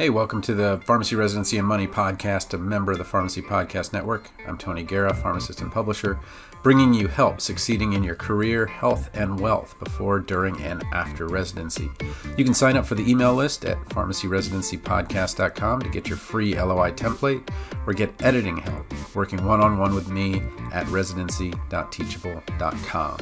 Hey, welcome to the Pharmacy Residency and Money podcast, a member of the Pharmacy Podcast Network. I'm Tony Guerra, pharmacist and publisher, bringing you help succeeding in your career, health, and wealth before, during, and after residency. You can sign up for the email list at pharmacyresidencypodcast.com to get your free LOI template or get editing help working one on one with me at residency.teachable.com.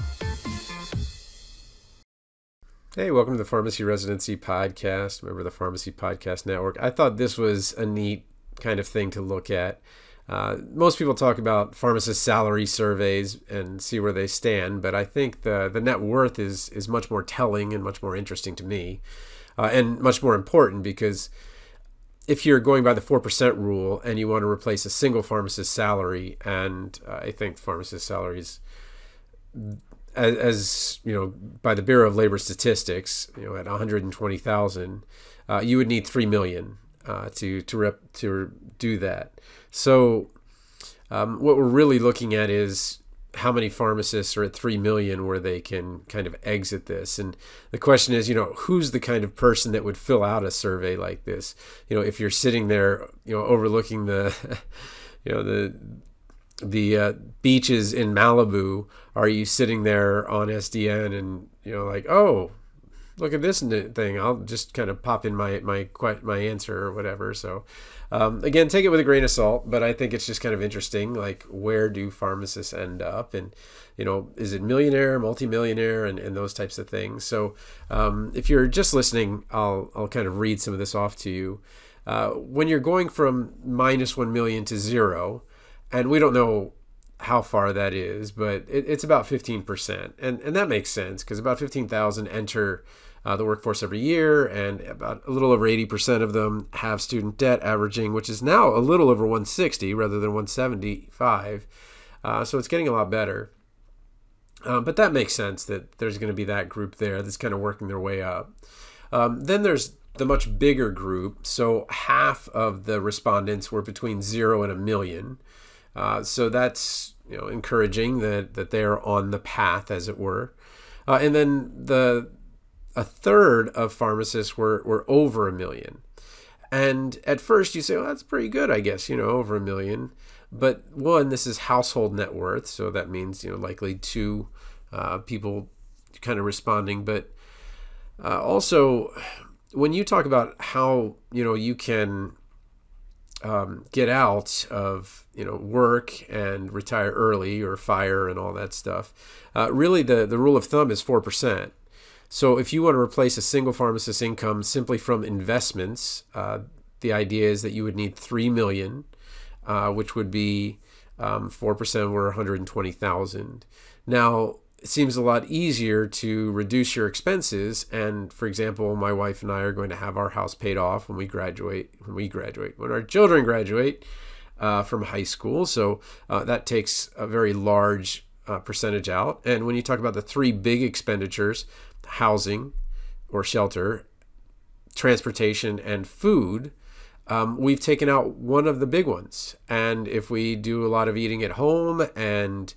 Hey, welcome to the Pharmacy Residency Podcast, member of the Pharmacy Podcast Network. I thought this was a neat kind of thing to look at. Uh, most people talk about pharmacist salary surveys and see where they stand, but I think the the net worth is is much more telling and much more interesting to me, uh, and much more important because if you're going by the four percent rule and you want to replace a single pharmacist salary, and uh, I think pharmacist salaries as, as, you know, by the Bureau of Labor Statistics, you know, at 120,000, uh, you would need three million uh, to to rep, to do that. So, um, what we're really looking at is how many pharmacists are at three million where they can kind of exit this. And the question is, you know, who's the kind of person that would fill out a survey like this? You know, if you're sitting there, you know, overlooking the, you know, the the uh, beaches in Malibu, are you sitting there on SDN and you know like oh look at this thing. I'll just kind of pop in my my my answer or whatever. So um, again take it with a grain of salt but I think it's just kind of interesting like where do pharmacists end up? And you know is it millionaire multimillionaire and, and those types of things? So um, if you're just listening I'll I'll kind of read some of this off to you. Uh, when you're going from minus 1 million to zero and we don't know how far that is, but it, it's about 15%. And, and that makes sense because about 15,000 enter uh, the workforce every year, and about a little over 80% of them have student debt averaging, which is now a little over 160 rather than 175. Uh, so it's getting a lot better. Um, but that makes sense that there's going to be that group there that's kind of working their way up. Um, then there's the much bigger group. So half of the respondents were between zero and a million. Uh, so that's you know encouraging that that they're on the path, as it were. Uh, and then the a third of pharmacists were were over a million. And at first you say, well, that's pretty good, I guess, you know, over a million. But one, this is household net worth, so that means you know likely two uh, people kind of responding. But uh, also, when you talk about how you know you can um, get out of you know work and retire early or fire and all that stuff. Uh, really, the the rule of thumb is four percent. So if you want to replace a single pharmacist income simply from investments, uh, the idea is that you would need three million, uh, which would be um, four percent, or one hundred twenty thousand. Now it seems a lot easier to reduce your expenses. And for example my wife and i are going to have our house paid off when we graduate when we graduate when our children graduate uh, from high school. So uh, that takes a very large uh, percentage out. And when you talk about the three big expenditures housing or shelter transportation and food um, we've taken out one of the big ones. And if we do a lot of eating at home and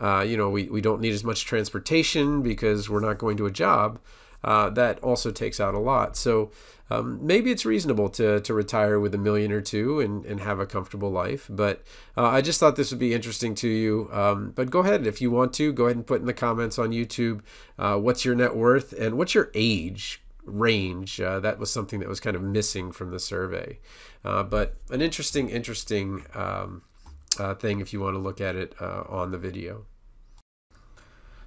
uh, you know, we, we don't need as much transportation because we're not going to a job. Uh, that also takes out a lot. So um, maybe it's reasonable to, to retire with a million or two and, and have a comfortable life. But uh, I just thought this would be interesting to you. Um, but go ahead if you want to, go ahead and put in the comments on YouTube uh, what's your net worth and what's your age range. Uh, that was something that was kind of missing from the survey. Uh, but an interesting, interesting. Um, uh, thing if you want to look at it uh, on the video.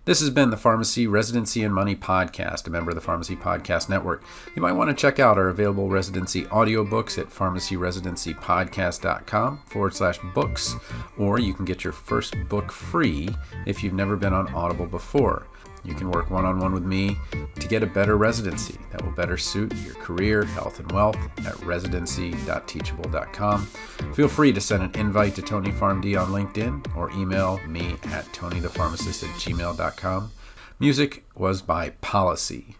This has been the Pharmacy Residency and Money Podcast, a member of the Pharmacy Podcast Network. You might want to check out our available residency audiobooks at pharmacyresidencypodcast.com forward slash books, or you can get your first book free if you've never been on Audible before. You can work one on one with me to get a better residency that will better suit your career, health, and wealth at residency.teachable.com. Feel free to send an invite to Tony PharmD on LinkedIn or email me at tonythepharmacist at gmail.com. Music was by Policy.